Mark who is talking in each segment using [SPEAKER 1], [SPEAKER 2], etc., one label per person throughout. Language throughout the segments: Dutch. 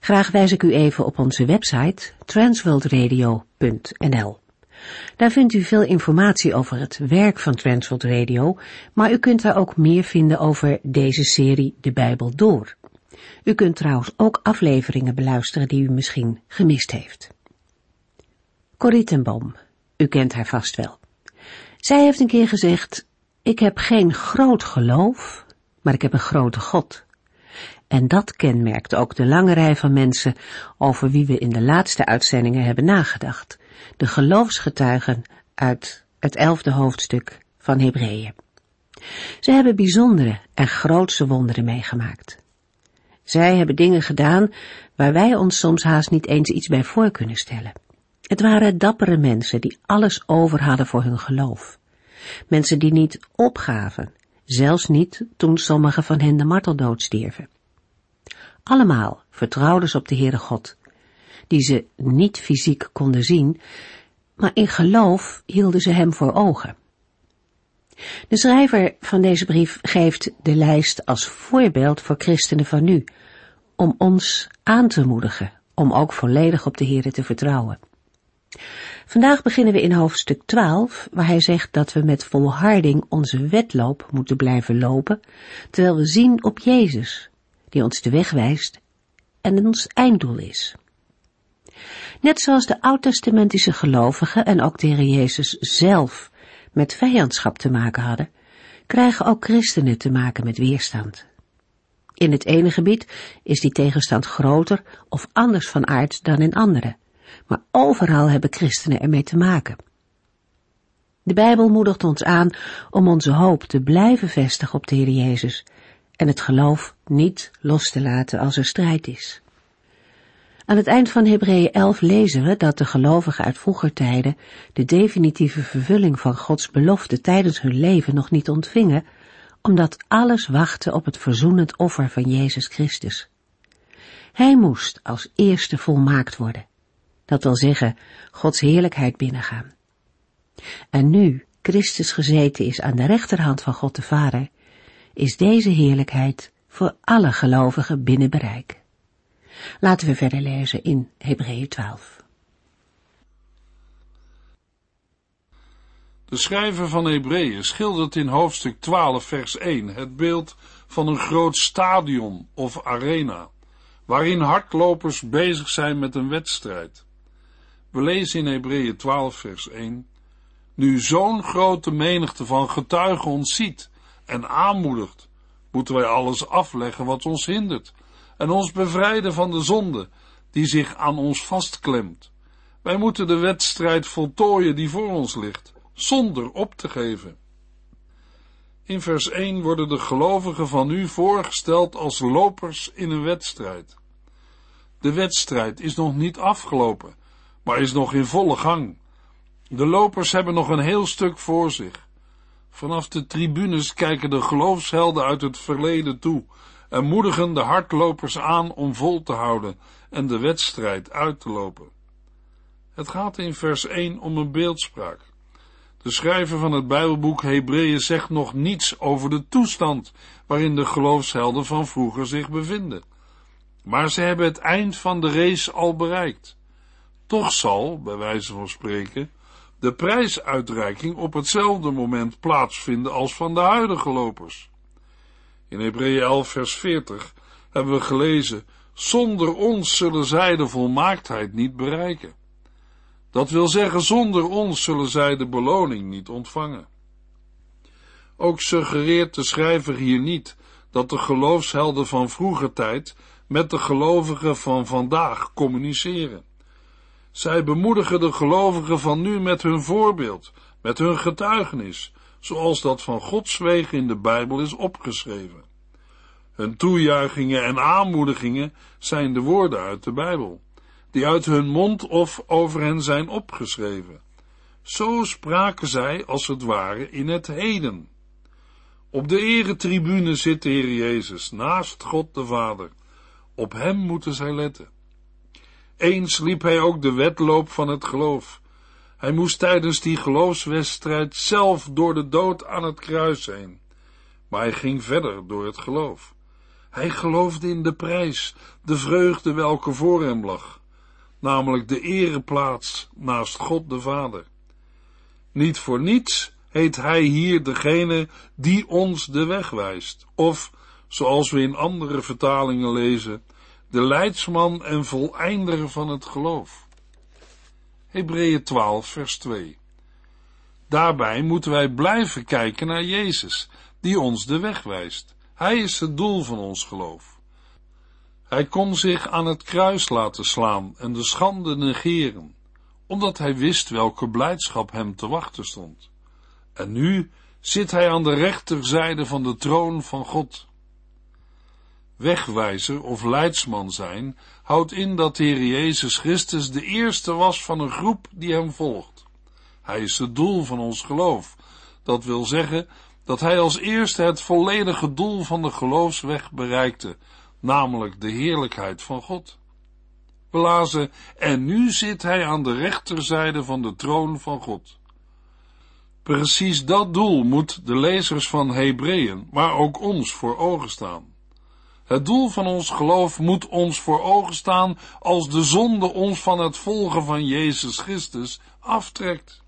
[SPEAKER 1] Graag wijs ik u even op onze website transworldradio.nl. Daar vindt u veel informatie over het werk van Transworld Radio, maar u kunt daar ook meer vinden over deze serie De Bijbel Door. U kunt trouwens ook afleveringen beluisteren die u misschien gemist heeft. Corrie Boom, u kent haar vast wel. Zij heeft een keer gezegd, ik heb geen groot geloof, maar ik heb een grote God. En dat kenmerkt ook de lange rij van mensen over wie we in de laatste uitzendingen hebben nagedacht. De geloofsgetuigen uit het elfde hoofdstuk van Hebreeën. Ze hebben bijzondere en grootse wonderen meegemaakt. Zij hebben dingen gedaan waar wij ons soms haast niet eens iets bij voor kunnen stellen. Het waren dappere mensen die alles over hadden voor hun geloof. Mensen die niet opgaven, zelfs niet toen sommigen van hen de marteldood stierven. Allemaal vertrouwden ze op de Heere God, die ze niet fysiek konden zien, maar in geloof hielden ze hem voor ogen. De schrijver van deze brief geeft de lijst als voorbeeld voor christenen van nu, om ons aan te moedigen om ook volledig op de Heere te vertrouwen. Vandaag beginnen we in hoofdstuk 12, waar hij zegt dat we met volharding onze wedloop moeten blijven lopen, terwijl we zien op Jezus, die ons de weg wijst en ons einddoel is. Net zoals de oud-testamentische gelovigen en ook de Heer Jezus zelf met vijandschap te maken hadden, krijgen ook christenen te maken met weerstand. In het ene gebied is die tegenstand groter of anders van aard dan in andere, maar overal hebben christenen ermee te maken. De Bijbel moedigt ons aan om onze hoop te blijven vestigen op de Heer Jezus en het geloof niet los te laten als er strijd is. Aan het eind van Hebreeën 11 lezen we dat de gelovigen uit vroeger tijden de definitieve vervulling van Gods belofte tijdens hun leven nog niet ontvingen, omdat alles wachtte op het verzoenend offer van Jezus Christus. Hij moest als eerste volmaakt worden, dat wil zeggen Gods heerlijkheid binnengaan. En nu Christus gezeten is aan de rechterhand van God de Vader, is deze heerlijkheid voor alle gelovigen binnen bereik. Laten we verder lezen in Hebreeën 12.
[SPEAKER 2] De schrijver van Hebreeën schildert in hoofdstuk 12 vers 1 het beeld van een groot stadion of arena, waarin hardlopers bezig zijn met een wedstrijd. We lezen in Hebreeën 12 vers 1 Nu zo'n grote menigte van getuigen ons ziet en aanmoedigt, moeten wij alles afleggen wat ons hindert en ons bevrijden van de zonde die zich aan ons vastklemt. Wij moeten de wedstrijd voltooien die voor ons ligt, zonder op te geven. In vers 1 worden de gelovigen van nu voorgesteld als lopers in een wedstrijd. De wedstrijd is nog niet afgelopen, maar is nog in volle gang. De lopers hebben nog een heel stuk voor zich. Vanaf de tribunes kijken de geloofshelden uit het verleden toe en moedigen de hardlopers aan om vol te houden en de wedstrijd uit te lopen. Het gaat in vers 1 om een beeldspraak. De schrijver van het Bijbelboek Hebreeën zegt nog niets over de toestand waarin de geloofshelden van vroeger zich bevinden. Maar ze hebben het eind van de race al bereikt. Toch zal, bij wijze van spreken, de prijsuitreiking op hetzelfde moment plaatsvinden als van de huidige lopers. In Hebreeën 11 vers 40 hebben we gelezen, zonder ons zullen zij de volmaaktheid niet bereiken. Dat wil zeggen, zonder ons zullen zij de beloning niet ontvangen. Ook suggereert de schrijver hier niet dat de geloofshelden van vroeger tijd met de gelovigen van vandaag communiceren. Zij bemoedigen de gelovigen van nu met hun voorbeeld, met hun getuigenis, zoals dat van Gods wegen in de Bijbel is opgeschreven. Hun toejuichingen en aanmoedigingen zijn de woorden uit de Bijbel. die uit hun mond of over hen zijn opgeschreven. Zo spraken zij als het ware in het heden. Op de eretribune zit de Heer Jezus, naast God de Vader. Op hem moeten zij letten. Eens liep hij ook de wedloop van het geloof. Hij moest tijdens die geloofswedstrijd zelf door de dood aan het kruis heen. Maar hij ging verder door het geloof. Hij geloofde in de prijs, de vreugde welke voor hem lag, namelijk de ereplaats naast God de Vader. Niet voor niets heet hij hier degene die ons de weg wijst, of, zoals we in andere vertalingen lezen, de leidsman en voleinder van het geloof. Hebreeën 12, vers 2. Daarbij moeten wij blijven kijken naar Jezus, die ons de weg wijst. Hij is het doel van ons geloof. Hij kon zich aan het kruis laten slaan en de schande negeren, omdat hij wist welke blijdschap hem te wachten stond. En nu zit hij aan de rechterzijde van de troon van God. Wegwijzer of leidsman zijn houdt in dat de Heer Jezus Christus de eerste was van een groep die hem volgt. Hij is het doel van ons geloof. Dat wil zeggen dat hij als eerste het volledige doel van de geloofsweg bereikte, namelijk de heerlijkheid van God. We lazen, en nu zit hij aan de rechterzijde van de troon van God. Precies dat doel moet de lezers van Hebreeën, maar ook ons voor ogen staan. Het doel van ons geloof moet ons voor ogen staan als de zonde ons van het volgen van Jezus Christus aftrekt.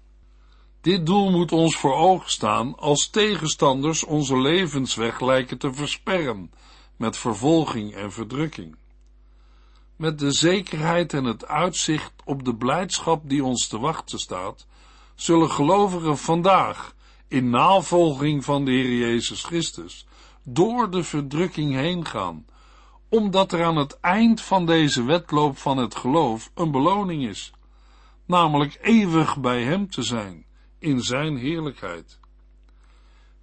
[SPEAKER 2] Dit doel moet ons voor ogen staan als tegenstanders onze levensweg lijken te versperren met vervolging en verdrukking. Met de zekerheid en het uitzicht op de blijdschap die ons te wachten staat, zullen gelovigen vandaag, in navolging van de Heer Jezus Christus, door de verdrukking heen gaan, omdat er aan het eind van deze wedloop van het geloof een beloning is, namelijk eeuwig bij Hem te zijn, in Zijn heerlijkheid.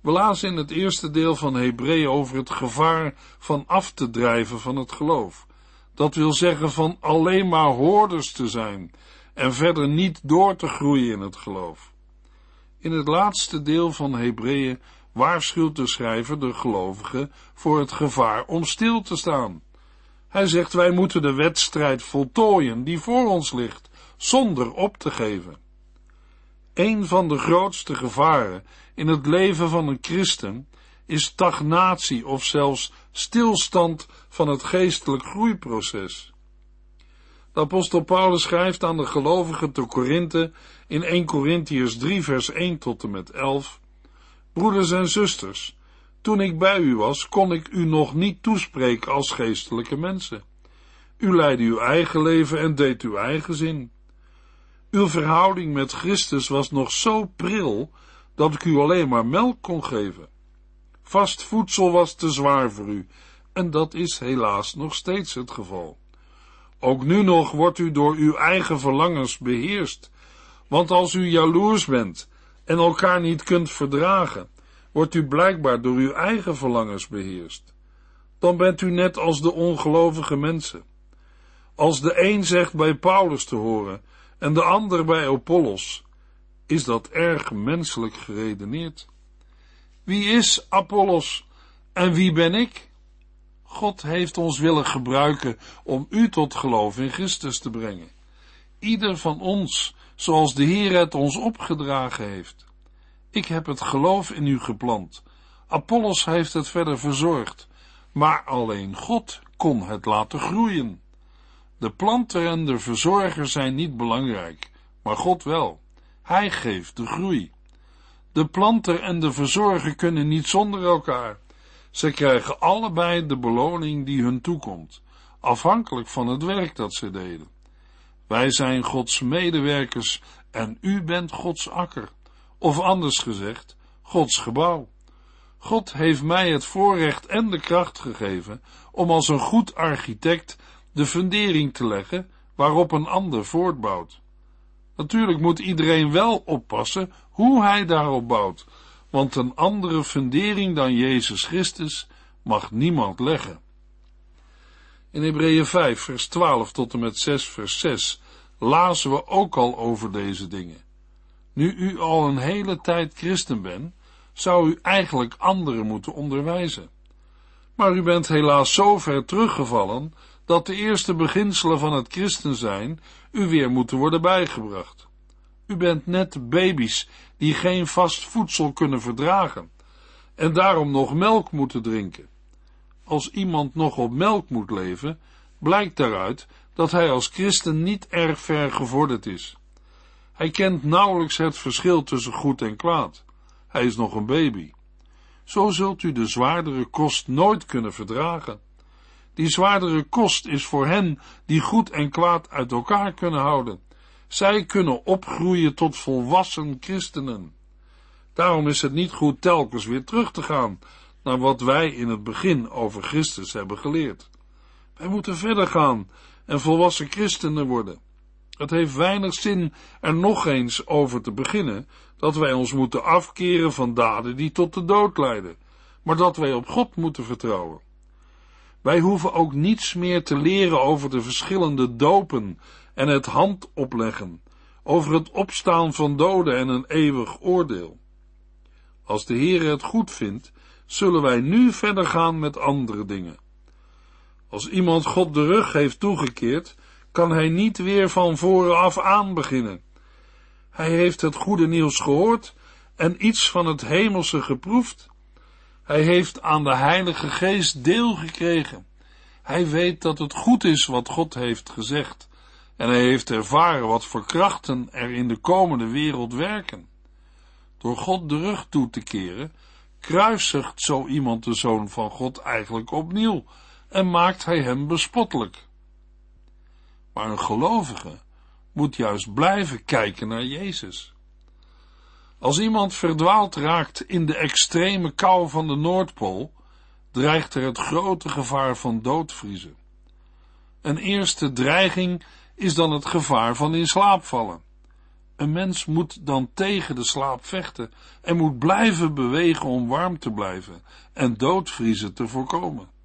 [SPEAKER 2] We lazen in het eerste deel van Hebreeën over het gevaar van af te drijven van het geloof. Dat wil zeggen van alleen maar hoorders te zijn en verder niet door te groeien in het geloof. In het laatste deel van Hebreeën waarschuwt de schrijver de gelovigen voor het gevaar om stil te staan. Hij zegt wij moeten de wedstrijd voltooien die voor ons ligt, zonder op te geven. Een van de grootste gevaren in het leven van een christen is stagnatie of zelfs stilstand van het geestelijk groeiproces. De apostel Paulus schrijft aan de gelovigen te Korinthe in 1 Korintiërs 3 vers 1 tot en met 11 Broeders en zusters, toen ik bij u was, kon ik u nog niet toespreken als geestelijke mensen. U leidde uw eigen leven en deed uw eigen zin. Uw verhouding met Christus was nog zo pril dat ik u alleen maar melk kon geven. Vast voedsel was te zwaar voor u, en dat is helaas nog steeds het geval. Ook nu nog wordt u door uw eigen verlangens beheerst, want als u jaloers bent en elkaar niet kunt verdragen, wordt u blijkbaar door uw eigen verlangens beheerst. Dan bent u net als de ongelovige mensen. Als de een zegt bij Paulus te horen en de ander bij Apollos, is dat erg menselijk geredeneerd. Wie is Apollos en wie ben ik? God heeft ons willen gebruiken om u tot geloof in Christus te brengen. Ieder van ons, zoals de Heer het ons opgedragen heeft. Ik heb het geloof in u geplant. Apollos heeft het verder verzorgd, maar alleen God kon het laten groeien. De planter en de verzorger zijn niet belangrijk, maar God wel. Hij geeft de groei. De planter en de verzorger kunnen niet zonder elkaar. Ze krijgen allebei de beloning die hun toekomt, afhankelijk van het werk dat ze deden. Wij zijn Gods medewerkers en u bent Gods akker, of anders gezegd, Gods gebouw. God heeft mij het voorrecht en de kracht gegeven om als een goed architect de fundering te leggen waarop een ander voortbouwt. Natuurlijk moet iedereen wel oppassen hoe hij daarop bouwt, want een andere fundering dan Jezus Christus mag niemand leggen. In Hebreeën 5, vers 12 tot en met 6, vers 6 lazen we ook al over deze dingen. Nu u al een hele tijd christen bent, zou u eigenlijk anderen moeten onderwijzen. Maar u bent helaas zo ver teruggevallen dat de eerste beginselen van het christen zijn u weer moeten worden bijgebracht. U bent net baby's die geen vast voedsel kunnen verdragen en daarom nog melk moeten drinken. Als iemand nog op melk moet leven, blijkt daaruit dat hij als christen niet erg ver gevorderd is. Hij kent nauwelijks het verschil tussen goed en kwaad. Hij is nog een baby. Zo zult u de zwaardere kost nooit kunnen verdragen. Die zwaardere kost is voor hen die goed en kwaad uit elkaar kunnen houden. Zij kunnen opgroeien tot volwassen christenen. Daarom is het niet goed telkens weer terug te gaan naar wat wij in het begin over Christus hebben geleerd. Wij moeten verder gaan en volwassen christenen worden. Het heeft weinig zin er nog eens over te beginnen dat wij ons moeten afkeren van daden die tot de dood leiden, maar dat wij op God moeten vertrouwen. Wij hoeven ook niets meer te leren over de verschillende dopen en het hand opleggen, over het opstaan van doden en een eeuwig oordeel. Als de Heere het goed vindt, zullen wij nu verder gaan met andere dingen. Als iemand God de rug heeft toegekeerd, kan hij niet weer van voren af aan beginnen. Hij heeft het goede nieuws gehoord en iets van het hemelse geproefd. Hij heeft aan de Heilige Geest deel gekregen. Hij weet dat het goed is wat God heeft gezegd. En hij heeft ervaren wat voor krachten er in de komende wereld werken. Door God de rug toe te keren, kruisigt zo iemand de zoon van God eigenlijk opnieuw en maakt hij hem bespottelijk. Maar een gelovige moet juist blijven kijken naar Jezus. Als iemand verdwaald raakt in de extreme kou van de Noordpool, dreigt er het grote gevaar van doodvriezen. Een eerste dreiging is dan het gevaar van in slaap vallen. Een mens moet dan tegen de slaap vechten en moet blijven bewegen om warm te blijven en doodvriezen te voorkomen.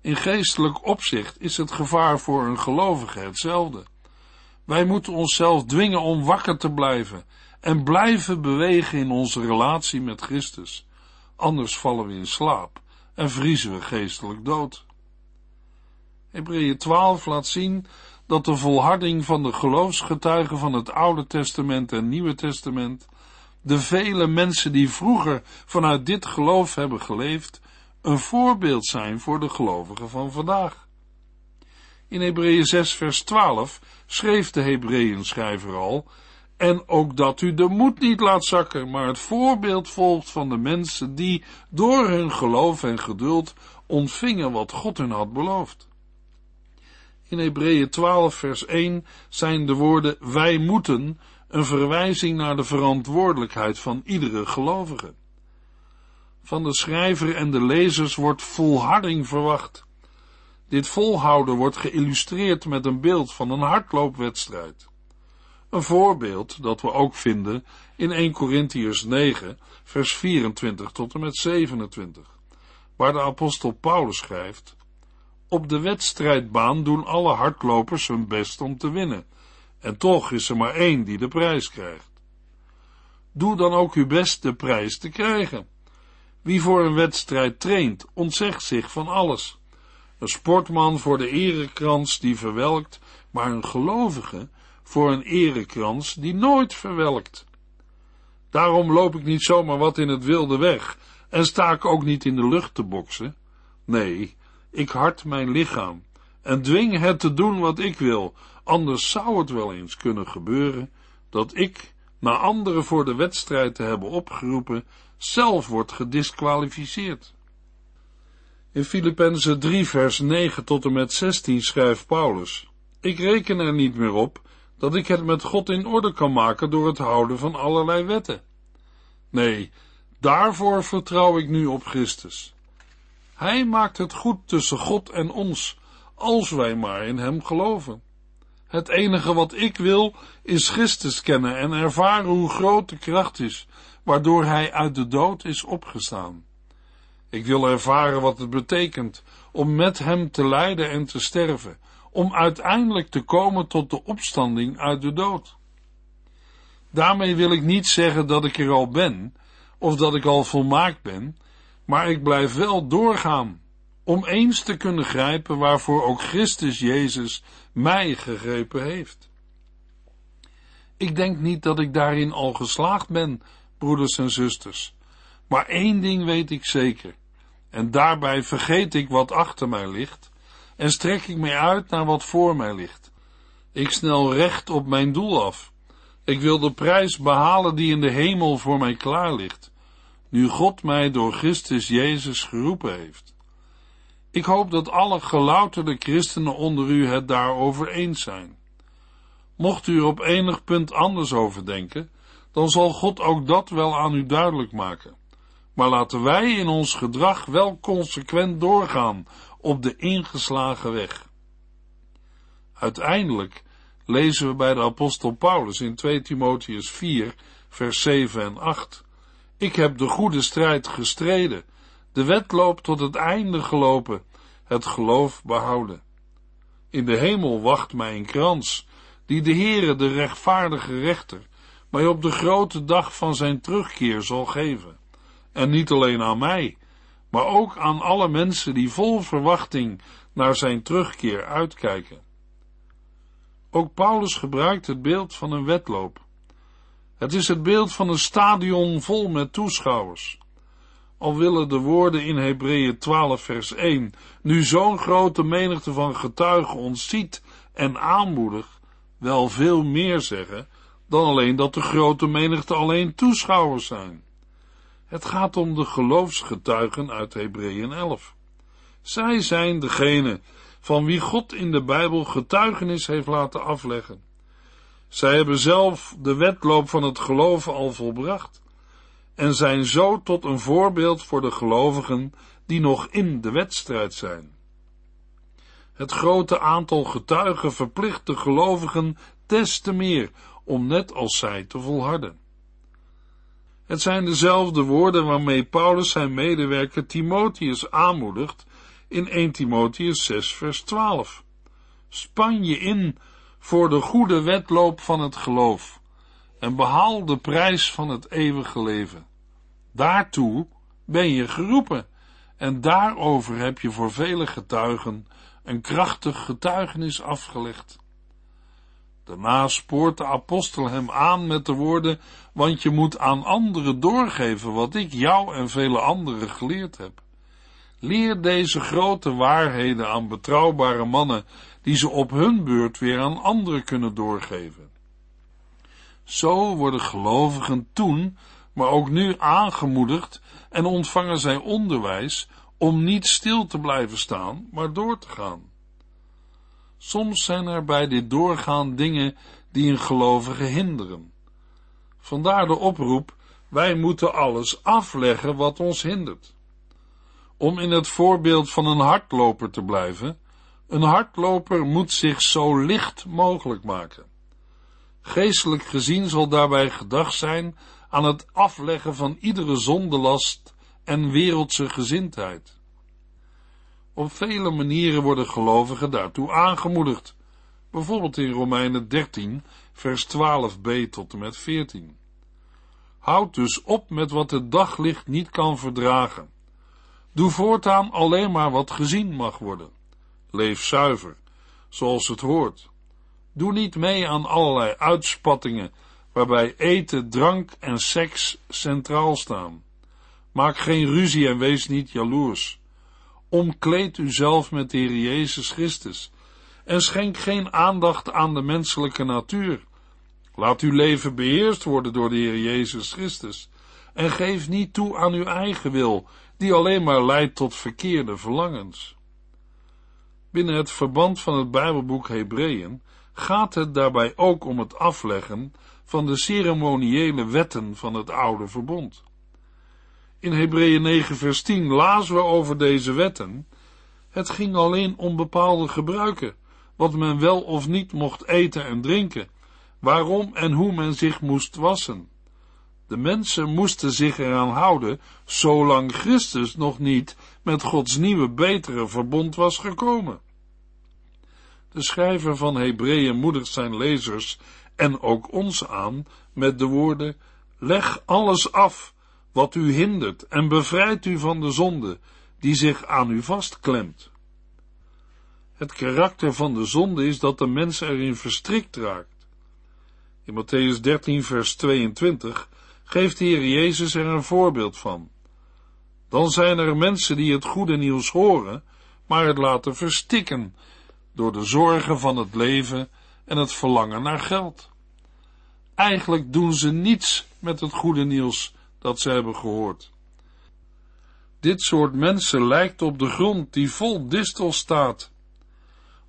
[SPEAKER 2] In geestelijk opzicht is het gevaar voor een gelovige hetzelfde. Wij moeten onszelf dwingen om wakker te blijven en blijven bewegen in onze relatie met Christus. Anders vallen we in slaap en vriezen we geestelijk dood. Hebreeën 12 laat zien dat de volharding van de geloofsgetuigen van het Oude Testament en Nieuwe Testament, de vele mensen die vroeger vanuit dit geloof hebben geleefd, een voorbeeld zijn voor de gelovigen van vandaag. In Hebreeën 6 vers 12 schreef de Hebreeën schrijver al, en ook dat u de moed niet laat zakken, maar het voorbeeld volgt van de mensen die door hun geloof en geduld ontvingen wat God hun had beloofd. In Hebreeën 12 vers 1 zijn de woorden wij moeten een verwijzing naar de verantwoordelijkheid van iedere gelovige. Van de schrijver en de lezers wordt volharding verwacht. Dit volhouden wordt geïllustreerd met een beeld van een hardloopwedstrijd. Een voorbeeld dat we ook vinden in 1 Corinthians 9, vers 24 tot en met 27, waar de apostel Paulus schrijft, Op de wedstrijdbaan doen alle hardlopers hun best om te winnen, en toch is er maar één die de prijs krijgt. Doe dan ook uw best de prijs te krijgen. Wie voor een wedstrijd traint, ontzegt zich van alles. Een sportman voor de erekrans die verwelkt, maar een gelovige voor een erekrans die nooit verwelkt. Daarom loop ik niet zomaar wat in het wilde weg en sta ik ook niet in de lucht te boksen. Nee, ik hart mijn lichaam en dwing het te doen wat ik wil, anders zou het wel eens kunnen gebeuren dat ik, na anderen voor de wedstrijd te hebben opgeroepen, zelf wordt gedisqualificeerd. In Filippenzen 3 vers 9 tot en met 16 schrijft Paulus, Ik reken er niet meer op dat ik het met God in orde kan maken door het houden van allerlei wetten. Nee, daarvoor vertrouw ik nu op Christus. Hij maakt het goed tussen God en ons, als wij maar in Hem geloven. Het enige wat ik wil, is Christus kennen en ervaren hoe groot de kracht is, waardoor Hij uit de dood is opgestaan. Ik wil ervaren wat het betekent om met hem te lijden en te sterven, om uiteindelijk te komen tot de opstanding uit de dood. Daarmee wil ik niet zeggen dat ik er al ben, of dat ik al volmaakt ben, maar ik blijf wel doorgaan, om eens te kunnen grijpen waarvoor ook Christus Jezus mij gegrepen heeft. Ik denk niet dat ik daarin al geslaagd ben, broeders en zusters, maar één ding weet ik zeker, en daarbij vergeet ik wat achter mij ligt, en strek ik mij uit naar wat voor mij ligt. Ik snel recht op mijn doel af. Ik wil de prijs behalen die in de hemel voor mij klaar ligt, nu God mij door Christus Jezus geroepen heeft. Ik hoop dat alle gelouterde christenen onder u het daarover eens zijn. Mocht u er op enig punt anders over denken, dan zal God ook dat wel aan u duidelijk maken. Maar laten wij in ons gedrag wel consequent doorgaan op de ingeslagen weg. Uiteindelijk lezen we bij de apostel Paulus in 2 Timotheus 4, vers 7 en 8. Ik heb de goede strijd gestreden, de wedloop tot het einde gelopen, het geloof behouden. In de hemel wacht mij een krans, die de Heere, de rechtvaardige rechter, mij op de grote dag van zijn terugkeer zal geven. En niet alleen aan mij, maar ook aan alle mensen die vol verwachting naar zijn terugkeer uitkijken. Ook Paulus gebruikt het beeld van een wedloop. Het is het beeld van een stadion vol met toeschouwers. Al willen de woorden in Hebreeën 12 vers 1 nu zo'n grote menigte van getuigen ons ziet en aanmoedigt, wel veel meer zeggen dan alleen dat de grote menigte alleen toeschouwers zijn. Het gaat om de geloofsgetuigen uit Hebreeën 11. Zij zijn degene van wie God in de Bijbel getuigenis heeft laten afleggen. Zij hebben zelf de wedloop van het geloven al volbracht en zijn zo tot een voorbeeld voor de gelovigen die nog in de wedstrijd zijn. Het grote aantal getuigen verplicht de gelovigen des te meer om net als zij te volharden. Het zijn dezelfde woorden waarmee Paulus zijn medewerker Timotheus aanmoedigt in 1 Timotheus 6 vers 12. Span je in voor de goede wedloop van het geloof en behaal de prijs van het eeuwige leven. Daartoe ben je geroepen en daarover heb je voor vele getuigen een krachtig getuigenis afgelegd. Daarna spoort de apostel hem aan met de woorden, want je moet aan anderen doorgeven wat ik jou en vele anderen geleerd heb. Leer deze grote waarheden aan betrouwbare mannen, die ze op hun beurt weer aan anderen kunnen doorgeven. Zo worden gelovigen toen, maar ook nu aangemoedigd en ontvangen zij onderwijs om niet stil te blijven staan, maar door te gaan. Soms zijn er bij dit doorgaan dingen die een gelovige hinderen. Vandaar de oproep, wij moeten alles afleggen wat ons hindert. Om in het voorbeeld van een hardloper te blijven, een hardloper moet zich zo licht mogelijk maken. Geestelijk gezien zal daarbij gedacht zijn aan het afleggen van iedere zondelast en wereldse gezindheid. Op vele manieren worden gelovigen daartoe aangemoedigd, bijvoorbeeld in Romeinen 13, vers 12b tot en met 14. Houd dus op met wat het daglicht niet kan verdragen. Doe voortaan alleen maar wat gezien mag worden. Leef zuiver, zoals het hoort. Doe niet mee aan allerlei uitspattingen waarbij eten, drank en seks centraal staan. Maak geen ruzie en wees niet jaloers. Omkleed uzelf met de Heer Jezus Christus en schenk geen aandacht aan de menselijke natuur. Laat uw leven beheerst worden door de Heer Jezus Christus en geef niet toe aan uw eigen wil, die alleen maar leidt tot verkeerde verlangens. Binnen het verband van het Bijbelboek Hebreeën gaat het daarbij ook om het afleggen van de ceremoniële wetten van het oude verbond. In Hebreeën 9 vers 10 lazen we over deze wetten. Het ging alleen om bepaalde gebruiken, wat men wel of niet mocht eten en drinken, waarom en hoe men zich moest wassen. De mensen moesten zich eraan houden, zolang Christus nog niet met Gods nieuwe, betere verbond was gekomen. De schrijver van Hebreeën moedigt zijn lezers en ook ons aan met de woorden: Leg alles af wat u hindert en bevrijd u van de zonde die zich aan u vastklemt. Het karakter van de zonde is dat de mens erin verstrikt raakt. In Matthäus 13, vers 22 geeft de Heer Jezus er een voorbeeld van. Dan zijn er mensen die het goede nieuws horen, maar het laten verstikken door de zorgen van het leven en het verlangen naar geld. Eigenlijk doen ze niets met het goede nieuws dat ze hebben gehoord. Dit soort mensen lijkt op de grond die vol distel staat.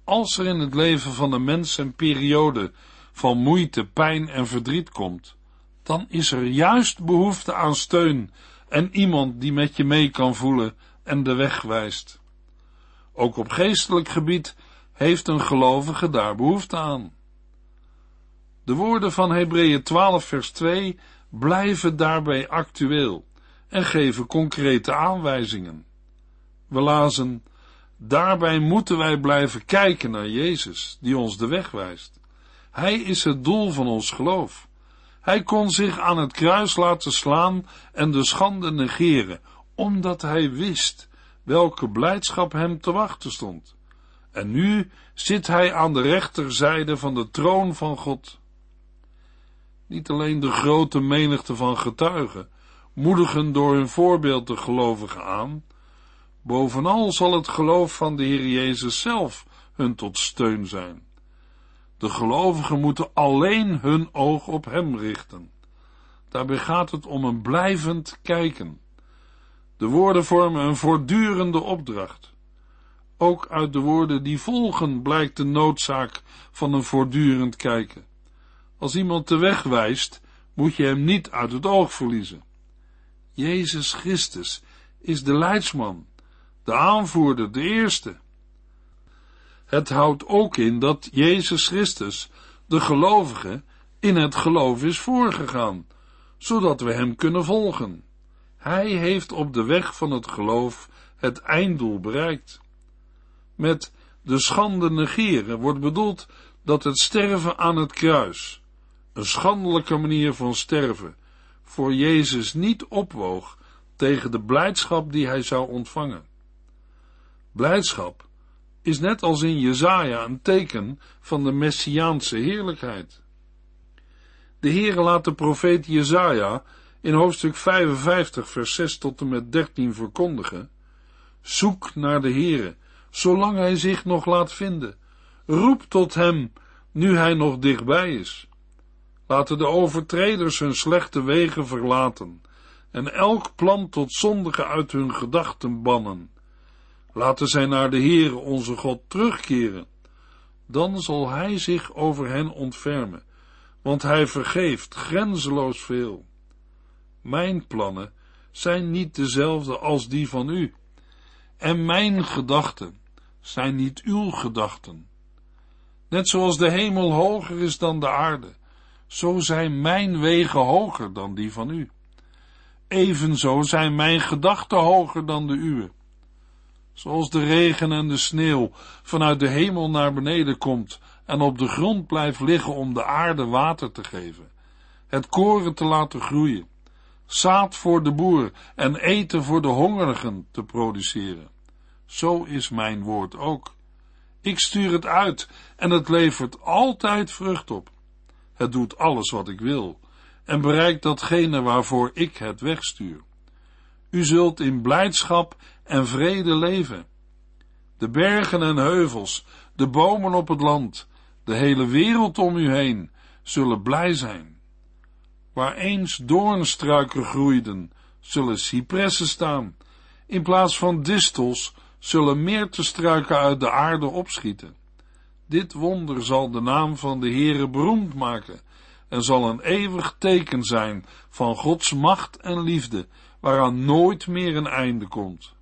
[SPEAKER 2] Als er in het leven van een mens een periode van moeite, pijn en verdriet komt, dan is er juist behoefte aan steun en iemand die met je mee kan voelen en de weg wijst. Ook op geestelijk gebied heeft een gelovige daar behoefte aan. De woorden van Hebreeën 12 vers 2 blijven daarbij actueel en geven concrete aanwijzingen. We lazen, daarbij moeten wij blijven kijken naar Jezus, die ons de weg wijst. Hij is het doel van ons geloof. Hij kon zich aan het kruis laten slaan en de schande negeren, omdat hij wist welke blijdschap hem te wachten stond. En nu zit hij aan de rechterzijde van de troon van God. Niet alleen de grote menigte van getuigen moedigen door hun voorbeeld de gelovigen aan, bovenal zal het geloof van de Heer Jezus zelf hun tot steun zijn. De gelovigen moeten alleen hun oog op Hem richten. Daarbij gaat het om een blijvend kijken. De woorden vormen een voortdurende opdracht. Ook uit de woorden die volgen blijkt de noodzaak van een voortdurend kijken. Als iemand de weg wijst, moet je hem niet uit het oog verliezen. Jezus Christus is de leidsman, de aanvoerder, de eerste. Het houdt ook in dat Jezus Christus, de gelovige, in het geloof is voorgegaan, zodat we hem kunnen volgen. Hij heeft op de weg van het geloof het einddoel bereikt. Met de schande negeren wordt bedoeld dat het sterven aan het kruis, een schandelijke manier van sterven, voor Jezus niet opwoog tegen de blijdschap die hij zou ontvangen. Blijdschap is net als in Jezaja een teken van de messiaanse heerlijkheid. De Heere laat de profeet Jezaja in hoofdstuk 55 vers 6 tot en met 13 verkondigen. Zoek naar de Heere, zolang hij zich nog laat vinden. Roep tot hem, nu hij nog dichtbij is. Laten de overtreders hun slechte wegen verlaten en elk plan tot zondige uit hun gedachten bannen. Laten zij naar de Heere onze God terugkeren. Dan zal Hij zich over hen ontfermen, want Hij vergeeft grenzeloos veel. Mijn plannen zijn niet dezelfde als die van u, en mijn gedachten zijn niet uw gedachten. Net zoals de hemel hoger is dan de aarde, zo zijn mijn wegen hoger dan die van u. Evenzo zijn mijn gedachten hoger dan de uwe. Zoals de regen en de sneeuw vanuit de hemel naar beneden komt en op de grond blijft liggen om de aarde water te geven, het koren te laten groeien, zaad voor de boer en eten voor de hongerigen te produceren. Zo is mijn woord ook. Ik stuur het uit en het levert altijd vrucht op. Het doet alles wat ik wil en bereikt datgene waarvoor ik het wegstuur. U zult in blijdschap en vrede leven. De bergen en heuvels, de bomen op het land, de hele wereld om u heen zullen blij zijn. Waar eens doornstruiken groeiden, zullen cipressen staan. In plaats van distels zullen struiken uit de aarde opschieten. Dit wonder zal de naam van de Heere beroemd maken en zal een eeuwig teken zijn van Gods macht en liefde, waaraan nooit meer een einde komt.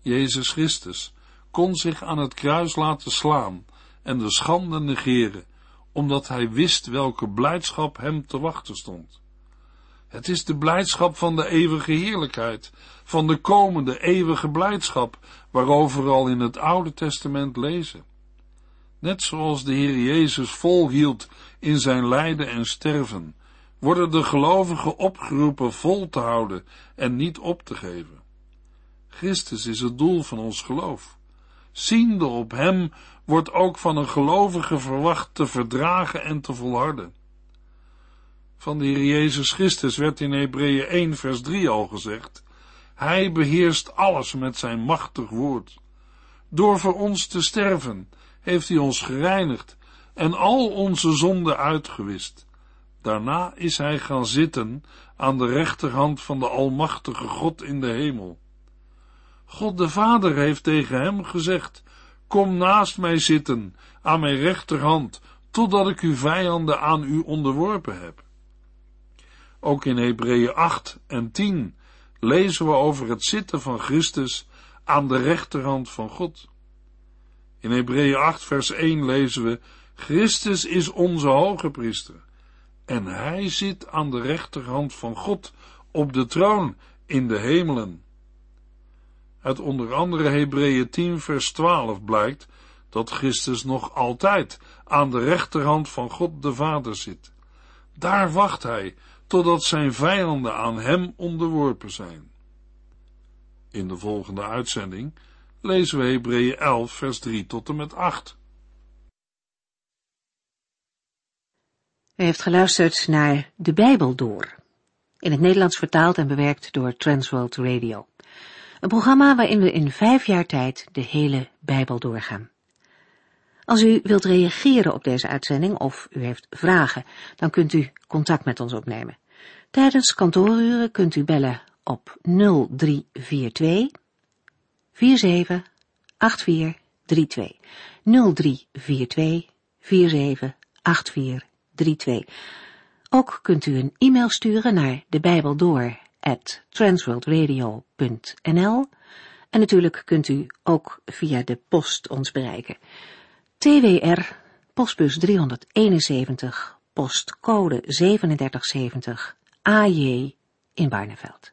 [SPEAKER 2] Jezus Christus kon zich aan het kruis laten slaan en de schande negeren, omdat hij wist welke blijdschap hem te wachten stond. Het is de blijdschap van de eeuwige heerlijkheid, van de komende eeuwige blijdschap, waarover we al in het Oude Testament lezen. Net zoals de Heer Jezus volhield in zijn lijden en sterven, worden de gelovigen opgeroepen vol te houden en niet op te geven. Christus is het doel van ons geloof. Ziende op Hem wordt ook van een gelovige verwacht te verdragen en te volharden. Van de Heer Jezus Christus werd in Hebreeën 1 vers 3 al gezegd, Hij beheerst alles met zijn machtig woord. Door voor ons te sterven heeft Hij ons gereinigd en al onze zonden uitgewist. Daarna is Hij gaan zitten aan de rechterhand van de Almachtige God in de hemel. God de Vader heeft tegen hem gezegd, kom naast mij zitten, aan mijn rechterhand, totdat ik uw vijanden aan u onderworpen heb. Ook in Hebreeën 8 en 10 lezen we over het zitten van Christus aan de rechterhand van God. In Hebreeën 8 vers 1 lezen we, Christus is onze hoge priester, en hij zit aan de rechterhand van God op de troon in de hemelen. Uit onder andere Hebreeën 10 vers 12 blijkt dat Christus nog altijd aan de rechterhand van God de Vader zit. Daar wacht hij totdat zijn vijanden aan hem onderworpen zijn. In de volgende uitzending lezen we Hebreeën 11 vers 3 tot en met 8.
[SPEAKER 1] U heeft geluisterd naar De Bijbel Door, in het Nederlands vertaald en bewerkt door Transworld Radio. Een programma waarin we in vijf jaar tijd de hele Bijbel doorgaan. Als u wilt reageren op deze uitzending of u heeft vragen, dan kunt u contact met ons opnemen. Tijdens kantooruren kunt u bellen op 0342 47 8432. 0342 47 8432. Ook kunt u een e-mail sturen naar de Bijbel door en natuurlijk kunt u ook via de post ons bereiken. TWR, postbus 371, postcode 3770, AJ in Barneveld.